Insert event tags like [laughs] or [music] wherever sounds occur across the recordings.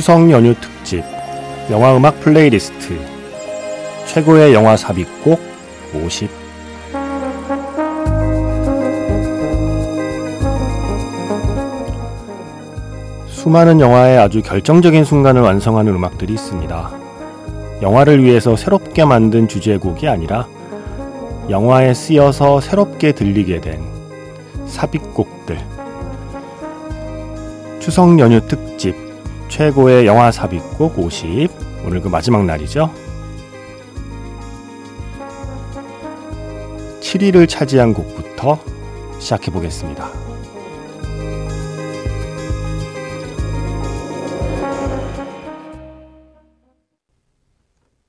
추석 연휴 특집 영화 음악 플레이리스트 최고의 영화 삽입곡 50 수많은 영화의 아주 결정적인 순간을 완성하는 음악들이 있습니다. 영화를 위해서 새롭게 만든 주제곡이 아니라 영화에 쓰여서 새롭게 들리게 된 삽입곡들. 추석 연휴 특집 최고의 영화 삽입곡 50 오늘 그 마지막 날이죠. 7위를 차지한 곡부터 시작해 보겠습니다.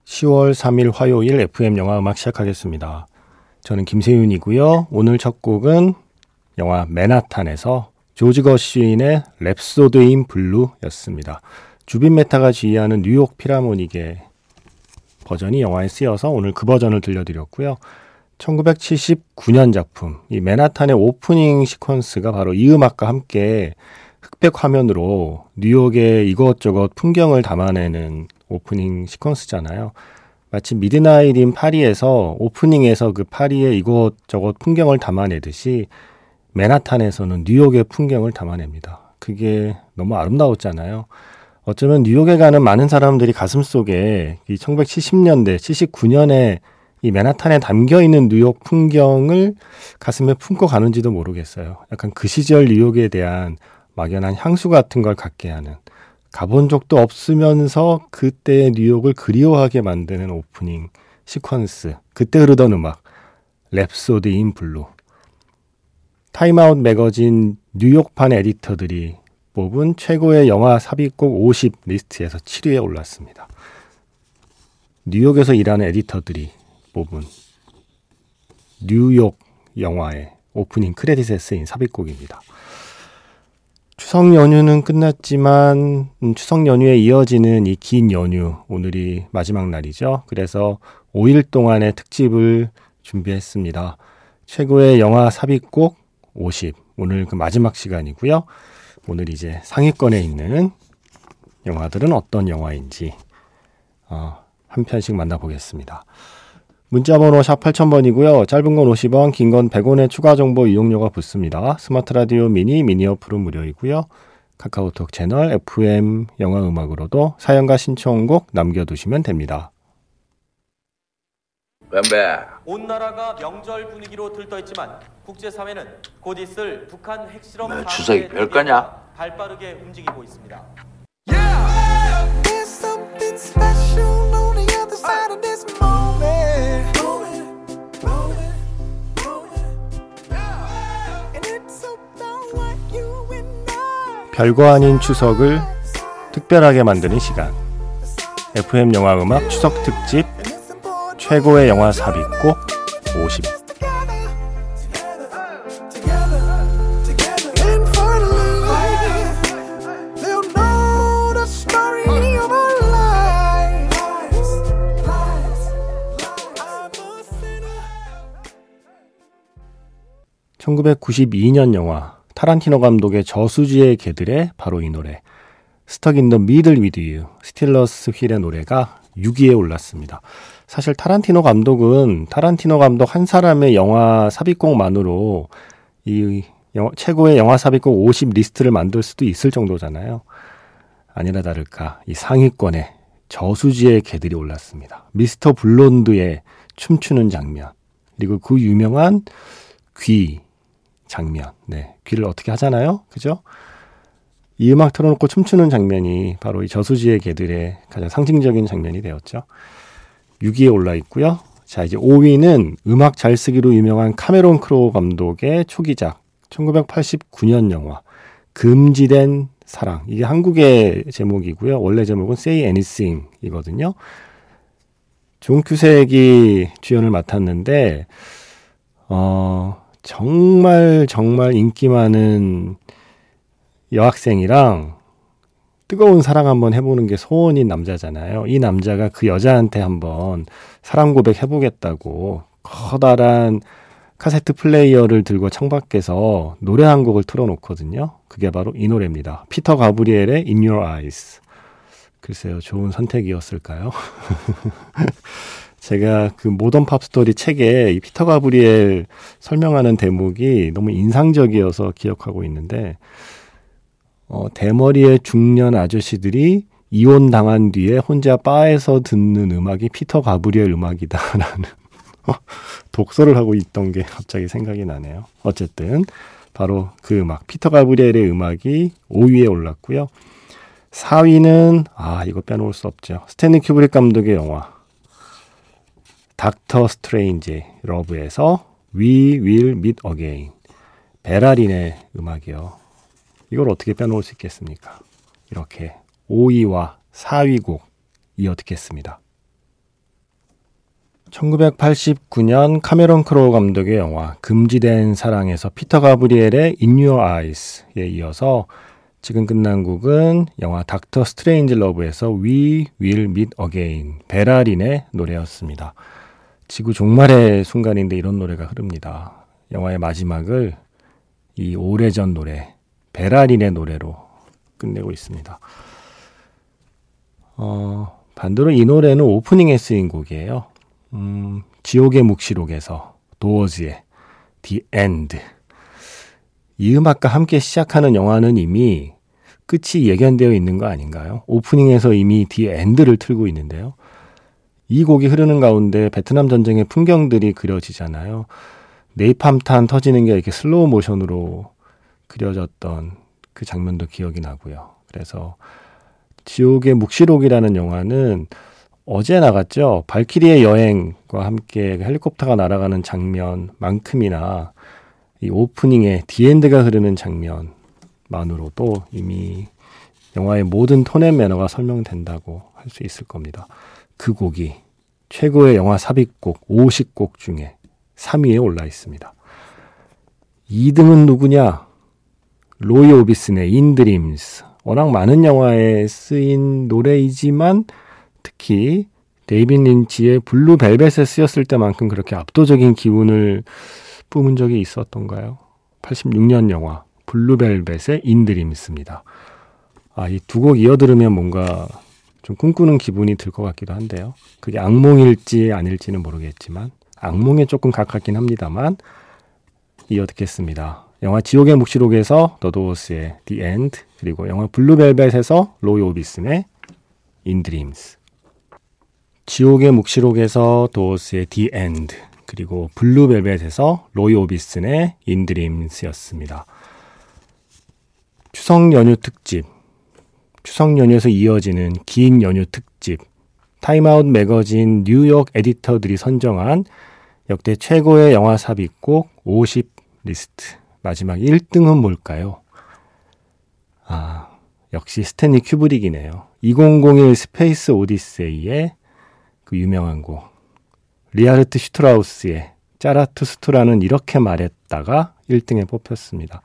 10월 3일 화요일 FM 영화 음악 시작하겠습니다. 저는 김세윤이고요. 오늘 첫 곡은 영화 맨하탄에서 조지 거쉬인의 Rhapsody in Blue였습니다. 주빈 메타가 지휘하는 뉴욕 필하모닉의 버전이 영화에 쓰여서 오늘 그 버전을 들려드렸고요. 1979년 작품 이 맨하탄의 오프닝 시퀀스가 바로 이 음악과 함께 흑백 화면으로 뉴욕의 이곳저곳 풍경을 담아내는 오프닝 시퀀스잖아요. 마치 Midnight in Paris에서 오프닝에서 그 파리의 이곳저곳 풍경을 담아내듯이 맨하탄에서는 뉴욕의 풍경을 담아냅니다. 그게 너무 아름다웠잖아요. 어쩌면 뉴욕에 가는 많은 사람들이 가슴 속에 이 1970년대, 79년에 이 맨하탄에 담겨 있는 뉴욕 풍경을 가슴에 품고 가는지도 모르겠어요. 약간 그 시절 뉴욕에 대한 막연한 향수 같은 걸 갖게 하는 가본 적도 없으면서 그때의 뉴욕을 그리워하게 만드는 오프닝 시퀀스. 그때 흐르던 음악. Rhapsody in Blue. Time Out 매거진 뉴욕판 에디터들이 뽑은 최고의 영화 삽입곡 50 리스트에서 7위에 올랐습니다. 뉴욕에서 일하는 에디터들이 뽑은 뉴욕 영화의 오프닝 크레딧에 쓰인 삽입곡입니다. 추석 연휴는 끝났지만 음, 추석 연휴에 이어지는 이 긴 연휴 오늘이 마지막 날이죠. 그래서 5일 동안의 특집을 준비했습니다. 최고의 영화 삽입곡 50 오늘 그 마지막 시간이고요. 오늘 이제 상위권에 있는 영화들은 어떤 영화인지 어, 한 편씩 만나보겠습니다. 문자번호 샵 8000번이고요. 짧은 건 50원, 긴 건 100원의 추가 정보 이용료가 붙습니다. 스마트 라디오 미니, 미니 어플은 무료이고요. 카카오톡 채널 FM 영화 음악으로도 사연과 신청곡 남겨두시면 됩니다. 왼배. 온 나라가 명절 분위기로 들떠있지만 국제사회는 곧 있을 북한 핵실험 뭐, 추석이 별거냐? 발빠르게 움직이고 있습니다. 별거 아닌 추석을 특별하게 만드는 시간. FM 영화 음악 추석 특집 최고의 영화 삽입곡 50. (1992년) 영화 타란티노 감독의 저수지의 개들의 바로 이 노래 Stuck in the Middle with You Stealers Wheel의 노래가 6위에 올랐습니다. 사실 타란티노 감독은 타란티노 감독 한 사람의 영화 삽입곡만으로 이 영화, 최고의 영화 삽입곡 50 리스트를 만들 수도 있을 정도잖아요. 아니나 다를까 이 상위권에 저수지의 개들이 올랐습니다. 미스터 블론드의 춤추는 장면 그리고 그 유명한 귀 장면. 네. 귀를 어떻게 하잖아요. 그죠? 이 음악 틀어놓고 춤추는 장면이 바로 이 저수지의 개들의 가장 상징적인 장면이 되었죠. 6위에 올라 있고요. 자, 이제 5위는 음악 잘 쓰기로 유명한 카메론 크로우 감독의 초기작 1989년 영화 금지된 사랑. 이게 한국의 제목이고요. 원래 제목은 Say Anything이거든요. 존 큐색이 주연을 맡았는데 어 정말 정말 인기 많은 여학생이랑 뜨거운 사랑 한번 해보는 게 소원인 남자잖아요. 이 남자가 그 여자한테 한번 사랑 고백 해보겠다고 커다란 카세트 플레이어를 들고 창밖에서 노래 한 곡을 틀어놓거든요. 그게 바로 이 노래입니다. 피터 가브리엘의 In Your Eyes. 글쎄요, 좋은 선택이었을까요? [laughs] 제가 그 모던 팝스토리 책에 이 피터 가브리엘 설명하는 대목이 너무 인상적이어서 기억하고 있는데, 어, 대머리의 중년 아저씨들이 이혼 당한 뒤에 혼자 바에서 듣는 음악이 피터 가브리엘 음악이다라는 [laughs] 독설을 하고 있던 게 갑자기 생각이 나네요. 어쨌든 바로 그 음악 피터 가브리엘의 음악이 5위에 올랐고요. 4위는 아 이거 빼놓을 수 없죠. 스탠리 큐브릭 감독의 영화 닥터 스트레인지 러브에서 We Will Meet Again 베라 린의 음악이요. 이걸 어떻게 빼놓을 수 있겠습니까? 이렇게 5위와 4위 곡 이어 듣겠습니다. 1989년 카메론 크로우 감독의 영화 금지된 사랑에서 피터 가브리엘의 In Your Eyes에 이어서 지금 끝난 곡은 영화 닥터 스트레인지 러브에서 We Will Meet Again 베라 린의 노래였습니다. 지구 종말의 순간인데 이런 노래가 흐릅니다. 영화의 마지막을 이 오래전 노래 베라 린의 노래로 끝내고 있습니다. 어, 반대로 이 노래는 오프닝에 쓰인 곡이에요. 음, 지옥의 묵시록에서 도어즈의 The End. 이 음악과 함께 시작하는 영화는 이미 끝이 예견되어 있는 거 아닌가요? 오프닝에서 이미 The End를 틀고 있는데요. 이 곡이 흐르는 가운데 베트남 전쟁의 풍경들이 그려지잖아요. 네이팜탄 터지는 게 이렇게 슬로우 모션으로 그려졌던 그 장면도 기억이 나고요. 그래서 지옥의 묵시록이라는 영화는 어제 나갔죠. 발키리의 여행과 함께 헬리콥터가 날아가는 장면만큼이나 이 오프닝에 The End가 흐르는 장면만으로도 이미 영화의 모든 tone and manner가 설명된다고 할 수 있을 겁니다. 그 곡이 최고의 영화 삽입곡 50곡 중에 3위에 올라 있습니다. 2등은 누구냐? 로이 오비슨의 In Dreams. 워낙 많은 영화에 쓰인 노래이지만 특히 데이빗 린치의 블루 벨벳에 쓰였을 때만큼 그렇게 압도적인 기운을 뿜은 적이 있었던가요? 86년 영화 블루 벨벳의 In Dreams입니다. 아, 이 두 곡 이어 들으면 뭔가 좀 꿈꾸는 기분이 들 것 같기도 한데요. 그게 악몽일지 아닐지는 모르겠지만 악몽에 조금 가깝긴 합니다만 이어 듣겠습니다. 영화 지옥의 묵시록에서 더 도어스의 The End 그리고 영화 블루벨벳에서 로이 오비슨의 In Dreams. 지옥의 묵시록에서 도어스의 The End 그리고 블루벨벳에서 로이 오비슨의 In Dreams였습니다. 추석 연휴 특집. 추석 연휴에서 이어지는 긴 연휴 특집. 타임아웃 매거진 뉴욕 에디터들이 선정한 역대 최고의 영화 삽입곡 50 리스트 마지막 1등은 뭘까요? 아 역시 스탠리 큐브릭이네요. 2001 스페이스 오디세이의 그 유명한 곡 리하르트 슈트라우스의 짜라투스트라는 이렇게 말했다가 1등에 뽑혔습니다.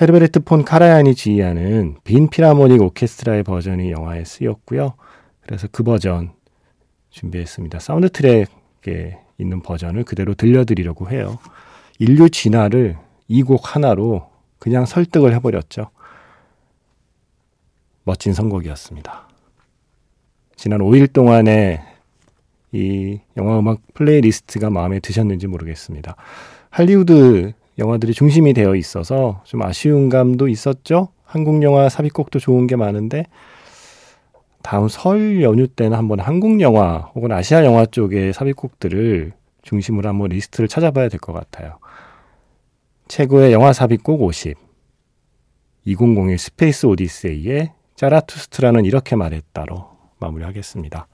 헤르베르트 폰 카라얀이 지휘하는 빈 필하모닉 오케스트라의 버전이 영화에 쓰였고요. 그래서 그 버전 준비했습니다. 사운드 트랙에 있는 버전을 그대로 들려드리려고 해요. 인류 진화를 이 곡 하나로 그냥 설득을 해버렸죠. 멋진 선곡이었습니다. 지난 5일 동안에 이 영화 음악 플레이리스트가 마음에 드셨는지 모르겠습니다. 할리우드 영화들이 중심이 되어 있어서 좀 아쉬운 감도 있었죠. 한국 영화 삽입곡도 좋은 게 많은데 다음 설 연휴 때는 한번 한국 영화 혹은 아시아 영화 쪽의 삽입곡들을 중심으로 한번 리스트를 찾아봐야 될 것 같아요. 최고의 영화 삽입곡 50 2001 스페이스 오디세이의 짜라투스트라는 이렇게 말했다로 마무리하겠습니다.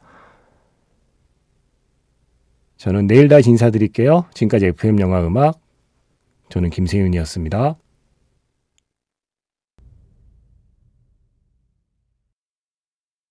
저는 내일 다시 인사드릴게요. 지금까지 FM 영화 음악 저는 김세윤이었습니다.